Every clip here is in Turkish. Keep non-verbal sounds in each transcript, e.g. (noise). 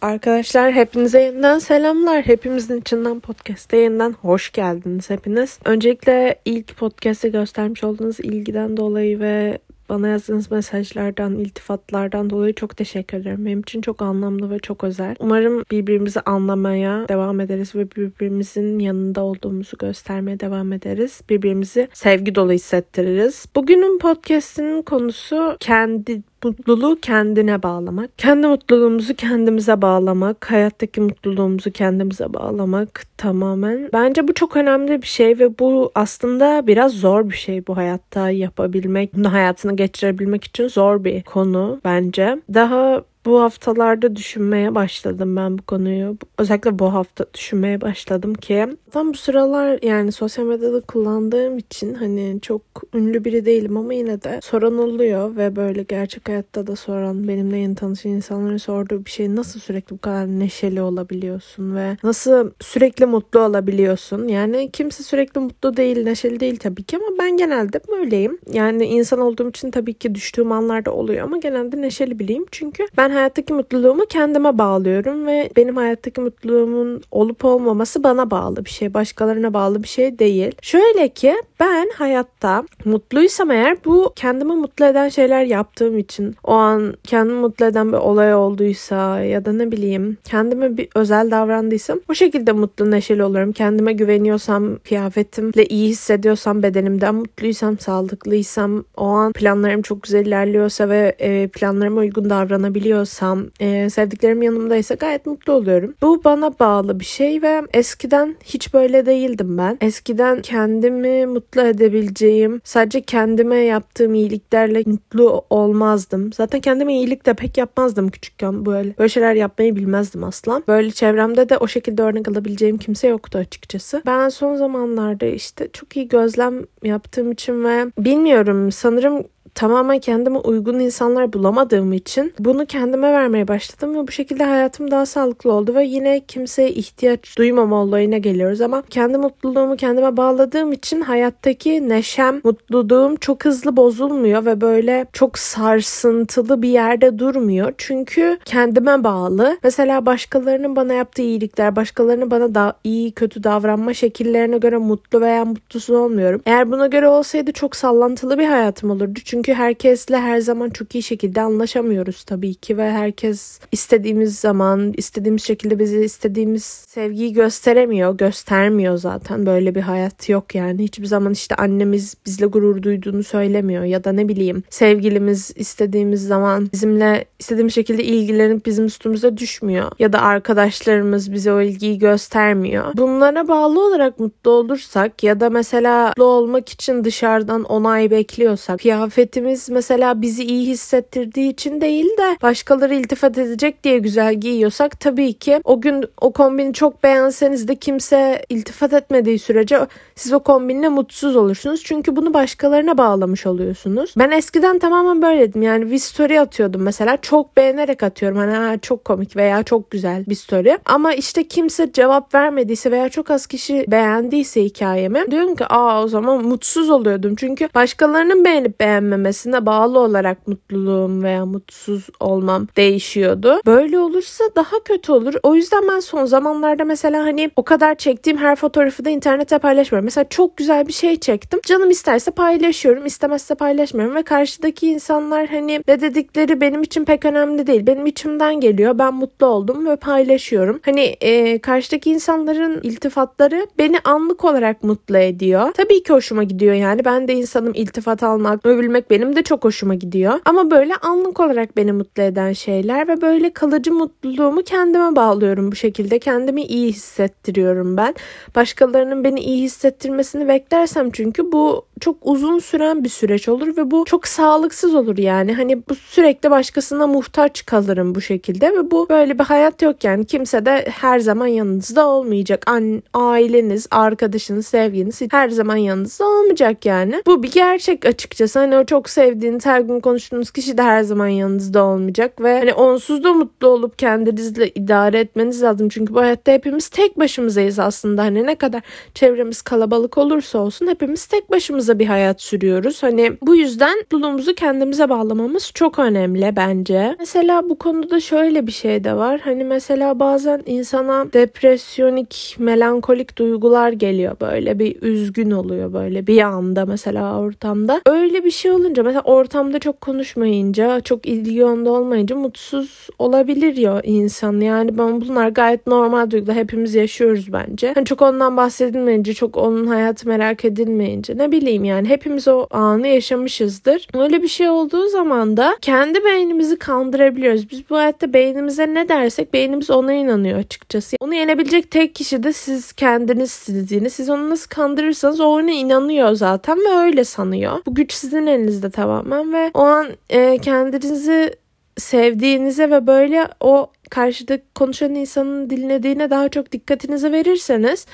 Arkadaşlar hepinize yeniden selamlar. Hepimizin içinden podcast'e yeniden hoş geldiniz hepiniz. Öncelikle ilk podcast'e göstermiş olduğunuz ilgiden dolayı ve bana yazdığınız mesajlardan, iltifatlardan dolayı çok teşekkür ederim. Benim için çok anlamlı ve çok özel. Umarım birbirimizi anlamaya devam ederiz ve birbirimizin yanında olduğumuzu göstermeye devam ederiz. Birbirimizi sevgi dolu hissettiririz. Bugünün podcast'inin konusu kendi mutluluğu kendine bağlamak. Kendi mutluluğumuzu kendimize bağlamak. Hayattaki mutluluğumuzu kendimize bağlamak tamamen. Bence bu çok önemli bir şey ve bu aslında biraz zor bir şey bu hayatta yapabilmek. Bunu hayatını geçirebilmek için zor bir konu bence. Daha bu haftalarda düşünmeye başladım ben bu konuyu. Özellikle bu hafta düşünmeye başladım ki tam bu sıralar yani sosyal medyada kullandığım için hani çok ünlü biri değilim ama yine de soran oluyor ve böyle gerçek hayatta da soran benimle yeni tanışan insanların sorduğu bir şey nasıl sürekli bu kadar neşeli olabiliyorsun ve nasıl sürekli mutlu olabiliyorsun? Yani kimse sürekli mutlu değil, neşeli değil tabii ki ama ben genelde böyleyim. Yani insan olduğum için tabii ki düştüğüm anlarda oluyor ama genelde neşeli bileyim çünkü ben ben hayattaki mutluluğumu kendime bağlıyorum ve benim hayattaki mutluluğumun olup olmaması bana bağlı bir şey. Başkalarına bağlı bir şey değil. Şöyle ki ben hayatta mutluysam eğer bu kendimi mutlu eden şeyler yaptığım için o an kendimi mutlu eden bir olay olduysa ya da ne bileyim kendime bir özel davrandıysam o şekilde mutlu neşeli olurum. Kendime güveniyorsam, kıyafetimle iyi hissediyorsam, bedenimden mutluysam, sağlıklıysam, o an planlarım çok güzel ilerliyorsa ve planlarıma uygun davranabiliyorsam seviyorsam, e, sevdiklerim yanımdaysa gayet mutlu oluyorum. Bu bana bağlı bir şey ve eskiden hiç böyle değildim ben. Eskiden kendimi mutlu edebileceğim, sadece kendime yaptığım iyiliklerle mutlu olmazdım. Zaten kendime iyilik de pek yapmazdım küçükken böyle. Böyle şeyler yapmayı bilmezdim asla. Böyle çevremde de o şekilde örnek alabileceğim kimse yoktu açıkçası. Ben son zamanlarda işte çok iyi gözlem yaptığım için ve bilmiyorum sanırım tamamen kendime uygun insanlar bulamadığım için bunu kendime vermeye başladım ve bu şekilde hayatım daha sağlıklı oldu ve yine kimseye ihtiyaç duymama olayına geliyoruz ama kendi mutluluğumu kendime bağladığım için hayattaki neşem, mutluluğum çok hızlı bozulmuyor ve böyle çok sarsıntılı bir yerde durmuyor. Çünkü kendime bağlı. Mesela başkalarının bana yaptığı iyilikler, başkalarının bana da iyi kötü davranma şekillerine göre mutlu veya mutsuz olmuyorum. Eğer buna göre olsaydı çok sallantılı bir hayatım olurdu. Çünkü çünkü herkesle her zaman çok iyi şekilde anlaşamıyoruz tabii ki ve herkes istediğimiz zaman istediğimiz şekilde bize istediğimiz sevgiyi gösteremiyor, göstermiyor zaten. Böyle bir hayat yok yani. Hiçbir zaman işte annemiz bizle gurur duyduğunu söylemiyor ya da ne bileyim sevgilimiz istediğimiz zaman bizimle istediğimiz şekilde ilgilenip bizim üstümüze düşmüyor ya da arkadaşlarımız bize o ilgiyi göstermiyor. Bunlara bağlı olarak mutlu olursak ya da mesela mutlu olmak için dışarıdan onay bekliyorsak kıyafet kıyafetimiz mesela bizi iyi hissettirdiği için değil de başkaları iltifat edecek diye güzel giyiyorsak tabii ki o gün o kombini çok beğenseniz de kimse iltifat etmediği sürece siz o kombinle mutsuz olursunuz. Çünkü bunu başkalarına bağlamış oluyorsunuz. Ben eskiden tamamen böyleydim. Yani bir story atıyordum mesela. Çok beğenerek atıyorum. Hani çok komik veya çok güzel bir story. Ama işte kimse cevap vermediyse veya çok az kişi beğendiyse hikayemi diyorum ki aa o zaman mutsuz oluyordum. Çünkü başkalarının beğenip beğenmemesi ilerlemesine bağlı olarak mutluluğum veya mutsuz olmam değişiyordu. Böyle olursa daha kötü olur. O yüzden ben son zamanlarda mesela hani o kadar çektiğim her fotoğrafı da internete paylaşmıyorum. Mesela çok güzel bir şey çektim. Canım isterse paylaşıyorum, istemezse paylaşmıyorum ve karşıdaki insanlar hani ne dedikleri benim için pek önemli değil. Benim içimden geliyor. Ben mutlu oldum ve paylaşıyorum. Hani e, karşıdaki insanların iltifatları beni anlık olarak mutlu ediyor. Tabii ki hoşuma gidiyor yani. Ben de insanım iltifat almak, övülmek benim de çok hoşuma gidiyor. Ama böyle anlık olarak beni mutlu eden şeyler ve böyle kalıcı mutluluğumu kendime bağlıyorum bu şekilde. Kendimi iyi hissettiriyorum ben. Başkalarının beni iyi hissettirmesini beklersem çünkü bu çok uzun süren bir süreç olur ve bu çok sağlıksız olur yani. Hani bu sürekli başkasına muhtaç kalırım bu şekilde ve bu böyle bir hayat yok yani. Kimse de her zaman yanınızda olmayacak. An aileniz, arkadaşınız, sevginiz her zaman yanınızda olmayacak yani. Bu bir gerçek açıkçası. Hani o çok çok sevdiğiniz, her gün konuştuğunuz kişi de her zaman yanınızda olmayacak ve hani onsuz da mutlu olup kendinizle idare etmeniz lazım. Çünkü bu hayatta hepimiz tek başımızayız aslında. Hani ne kadar çevremiz kalabalık olursa olsun hepimiz tek başımıza bir hayat sürüyoruz. Hani bu yüzden mutluluğumuzu kendimize bağlamamız çok önemli bence. Mesela bu konuda şöyle bir şey de var. Hani mesela bazen insana depresyonik, melankolik duygular geliyor böyle bir üzgün oluyor böyle bir anda mesela ortamda. Öyle bir şey olunca mesela ortamda çok konuşmayınca, çok ilgi onda olmayınca mutsuz olabilir ya insan. Yani ben bunlar gayet normal duygular. Hepimiz yaşıyoruz bence. Hani çok ondan bahsedilmeyince, çok onun hayatı merak edilmeyince ne bileyim yani hepimiz o anı yaşamışızdır. Öyle bir şey olduğu zaman da kendi beynimizi kandırabiliyoruz. Biz bu hayatta beynimize ne dersek beynimiz ona inanıyor açıkçası. Onu yenebilecek tek kişi de siz kendinizsiniz yine. Siz onu nasıl kandırırsanız o ona inanıyor zaten ve öyle sanıyor. Bu güç sizin elinizde tamamen ve o an e, kendinizi sevdiğinize ve böyle o karşıda konuşan insanın dinlediğine daha çok dikkatinizi verirseniz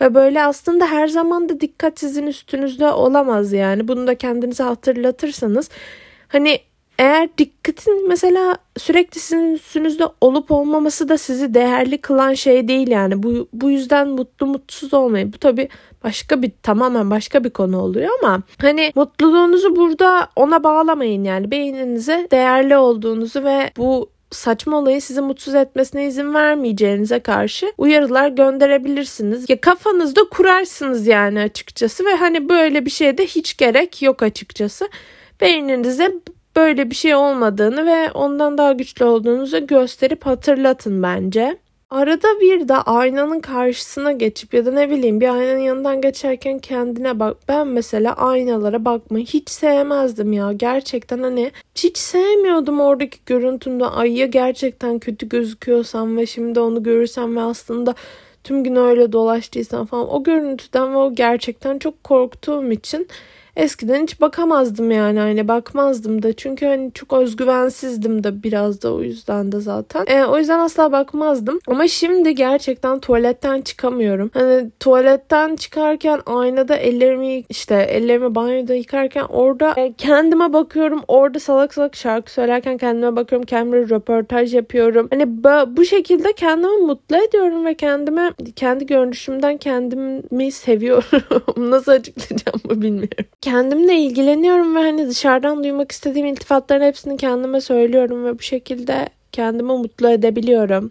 ve böyle aslında her zaman da dikkat sizin üstünüzde olamaz yani. Bunu da kendinize hatırlatırsanız hani eğer dikkatin mesela sürekli sizin üstünüzde olup olmaması da sizi değerli kılan şey değil yani. Bu, bu yüzden mutlu mutsuz olmayın. Bu tabii başka bir tamamen başka bir konu oluyor ama hani mutluluğunuzu burada ona bağlamayın yani. Beyninize değerli olduğunuzu ve bu saçma olayı sizi mutsuz etmesine izin vermeyeceğinize karşı uyarılar gönderebilirsiniz. Ya kafanızda kurarsınız yani açıkçası ve hani böyle bir şeye de hiç gerek yok açıkçası. Beyninize böyle bir şey olmadığını ve ondan daha güçlü olduğunuzu gösterip hatırlatın bence. Arada bir de aynanın karşısına geçip ya da ne bileyim bir aynanın yanından geçerken kendine bak. Ben mesela aynalara bakmayı hiç sevmezdim ya. Gerçekten hani hiç sevmiyordum oradaki görüntümde. Ay ya gerçekten kötü gözüküyorsam ve şimdi onu görürsem ve aslında tüm gün öyle dolaştıysam falan o görüntüden ve o gerçekten çok korktuğum için Eskiden hiç bakamazdım yani hani bakmazdım da çünkü hani çok özgüvensizdim de biraz da o yüzden de zaten. E, o yüzden asla bakmazdım. Ama şimdi gerçekten tuvaletten çıkamıyorum. Hani tuvaletten çıkarken aynada ellerimi işte ellerimi banyoda yıkarken orada e, kendime bakıyorum. Orada salak salak şarkı söylerken kendime bakıyorum. Kendime röportaj yapıyorum. Hani bu şekilde kendimi mutlu ediyorum ve kendime kendi görünüşümden kendimi seviyorum. (laughs) Nasıl açıklayacağımı bilmiyorum kendimle ilgileniyorum ve hani dışarıdan duymak istediğim iltifatların hepsini kendime söylüyorum ve bu şekilde kendimi mutlu edebiliyorum.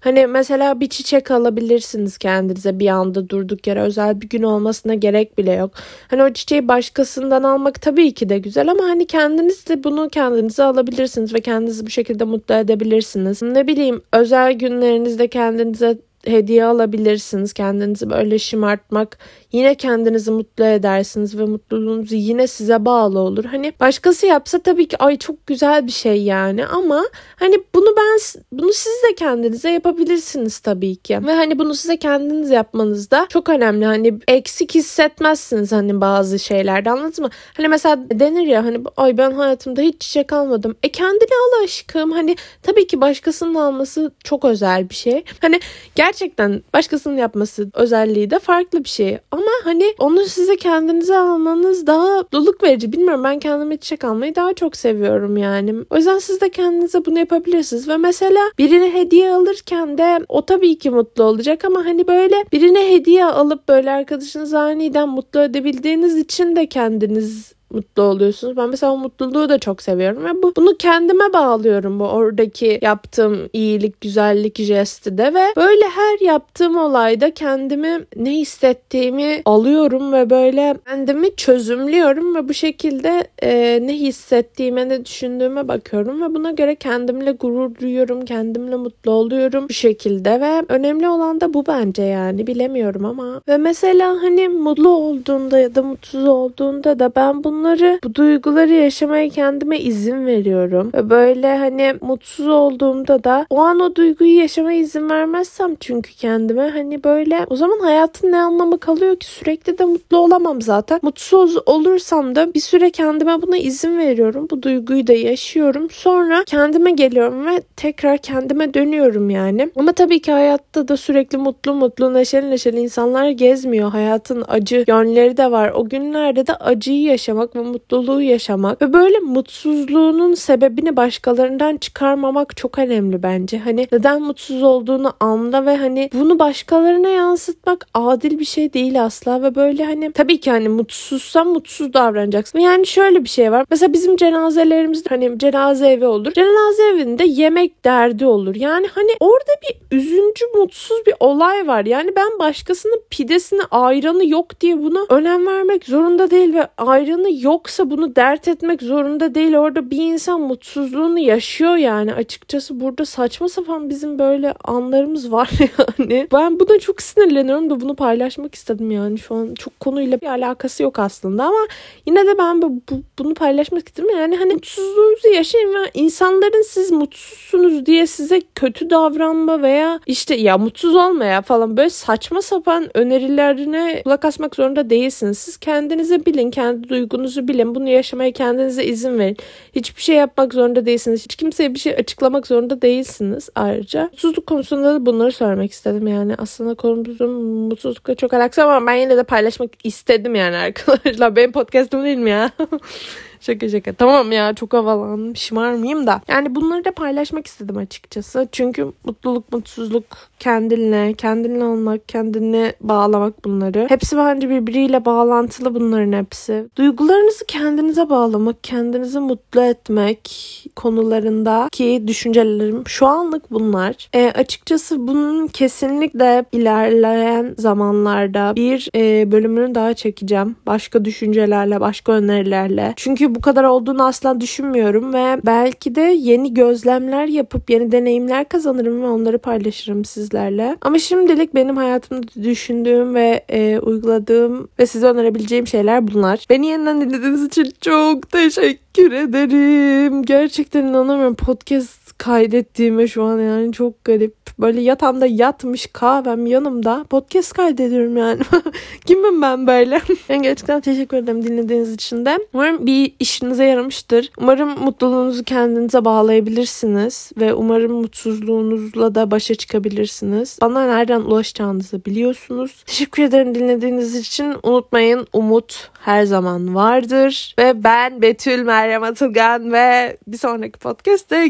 Hani mesela bir çiçek alabilirsiniz kendinize bir anda durduk yere özel bir gün olmasına gerek bile yok. Hani o çiçeği başkasından almak tabii ki de güzel ama hani kendiniz de bunu kendinize alabilirsiniz ve kendinizi bu şekilde mutlu edebilirsiniz. Ne bileyim özel günlerinizde kendinize hediye alabilirsiniz. Kendinizi böyle şımartmak yine kendinizi mutlu edersiniz ve mutluluğunuz yine size bağlı olur. Hani başkası yapsa tabii ki ay çok güzel bir şey yani ama hani bunu ben bunu siz de kendinize yapabilirsiniz tabii ki. Ve hani bunu size kendiniz yapmanız da çok önemli. Hani eksik hissetmezsiniz hani bazı şeylerde anladınız mı? Hani mesela denir ya hani ay ben hayatımda hiç çiçek almadım. E kendini al aşkım. Hani tabii ki başkasının alması çok özel bir şey. Hani gerçekten başkasının yapması özelliği de farklı bir şey. Ama ama hani onu size kendinize almanız daha doluk verici. Bilmiyorum ben kendime çiçek almayı daha çok seviyorum yani. O yüzden siz de kendinize bunu yapabilirsiniz. Ve mesela birine hediye alırken de o tabii ki mutlu olacak ama hani böyle birine hediye alıp böyle arkadaşınızı aniden mutlu edebildiğiniz için de kendiniz mutlu oluyorsunuz. Ben mesela o mutluluğu da çok seviyorum ve bu bunu kendime bağlıyorum bu oradaki yaptığım iyilik, güzellik jesti de ve böyle her yaptığım olayda kendimi ne hissettiğimi alıyorum ve böyle kendimi çözümlüyorum ve bu şekilde e, ne hissettiğime, ne düşündüğüme bakıyorum ve buna göre kendimle gurur duyuyorum, kendimle mutlu oluyorum bu şekilde ve önemli olan da bu bence yani bilemiyorum ama ve mesela hani mutlu olduğunda ya da mutsuz olduğunda da ben bunu bunları, bu duyguları yaşamaya kendime izin veriyorum. Ve böyle hani mutsuz olduğumda da o an o duyguyu yaşamaya izin vermezsem çünkü kendime hani böyle o zaman hayatın ne anlamı kalıyor ki sürekli de mutlu olamam zaten. Mutsuz olursam da bir süre kendime buna izin veriyorum. Bu duyguyu da yaşıyorum. Sonra kendime geliyorum ve tekrar kendime dönüyorum yani. Ama tabii ki hayatta da sürekli mutlu mutlu neşeli neşeli insanlar gezmiyor. Hayatın acı yönleri de var. O günlerde de acıyı yaşamak yaşamak ve mutluluğu yaşamak ve böyle mutsuzluğunun sebebini başkalarından çıkarmamak çok önemli bence. Hani neden mutsuz olduğunu anla ve hani bunu başkalarına yansıtmak adil bir şey değil asla ve böyle hani tabii ki hani mutsuzsan mutsuz davranacaksın. Yani şöyle bir şey var. Mesela bizim cenazelerimizde hani cenaze evi olur. Cenaze evinde yemek derdi olur. Yani hani orada bir üzüncü mutsuz bir olay var. Yani ben başkasının pidesini ayranı yok diye bunu önem vermek zorunda değil ve ayranı yoksa bunu dert etmek zorunda değil. Orada bir insan mutsuzluğunu yaşıyor yani. Açıkçası burada saçma sapan bizim böyle anlarımız var (laughs) yani. Ben buna çok sinirleniyorum da bunu paylaşmak istedim yani. Şu an çok konuyla bir alakası yok aslında ama yine de ben bu, bu, bunu paylaşmak istedim. Yani hani mutsuzluğunuzu yaşayın ve insanların siz mutsuzsunuz diye size kötü davranma veya işte ya mutsuz olma ya falan böyle saçma sapan önerilerine kulak asmak zorunda değilsiniz. Siz kendinizi bilin, kendi duygunuzu bilin. Bunu yaşamaya kendinize izin verin. Hiçbir şey yapmak zorunda değilsiniz. Hiç kimseye bir şey açıklamak zorunda değilsiniz ayrıca. Mutsuzluk konusunda da bunları söylemek istedim yani. Aslında konumuzun mutsuzlukla çok alakası ama ben yine de paylaşmak istedim yani arkadaşlar. (laughs) Benim podcastım değil mi ya? (laughs) Şaka şaka. Tamam ya çok havalandım. Şımarmayayım da. Yani bunları da paylaşmak istedim açıkçası. Çünkü mutluluk, mutsuzluk, kendinle, kendinle olmak, kendini bağlamak bunları. Hepsi bence birbiriyle bağlantılı bunların hepsi. Duygularınızı kendinize bağlamak, kendinizi mutlu etmek konularında ki düşüncelerim şu anlık bunlar. E, açıkçası bunun kesinlikle ilerleyen zamanlarda bir e, bölümünü daha çekeceğim. Başka düşüncelerle, başka önerilerle. Çünkü bu kadar olduğunu asla düşünmüyorum ve belki de yeni gözlemler yapıp yeni deneyimler kazanırım ve onları paylaşırım sizlerle. Ama şimdilik benim hayatımda düşündüğüm ve e, uyguladığım ve size önerebileceğim şeyler bunlar. Beni yeniden dinlediğiniz için çok teşekkür ederim. Gerçekten inanamıyorum. Podcast kaydettiğime şu an yani çok garip. Böyle yatağımda yatmış kahvem yanımda podcast kaydediyorum yani. (laughs) Kimim ben böyle? (laughs) ben gerçekten teşekkür ederim dinlediğiniz için de. Umarım bir işinize yaramıştır. Umarım mutluluğunuzu kendinize bağlayabilirsiniz ve umarım mutsuzluğunuzla da başa çıkabilirsiniz. Bana nereden ulaşacağınızı biliyorsunuz. Teşekkür ederim dinlediğiniz için. Unutmayın umut her zaman vardır. Ve ben Betül Meryem Atılgan ve bir sonraki podcast'te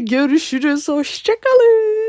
görüşürüz. Hoşçakalın.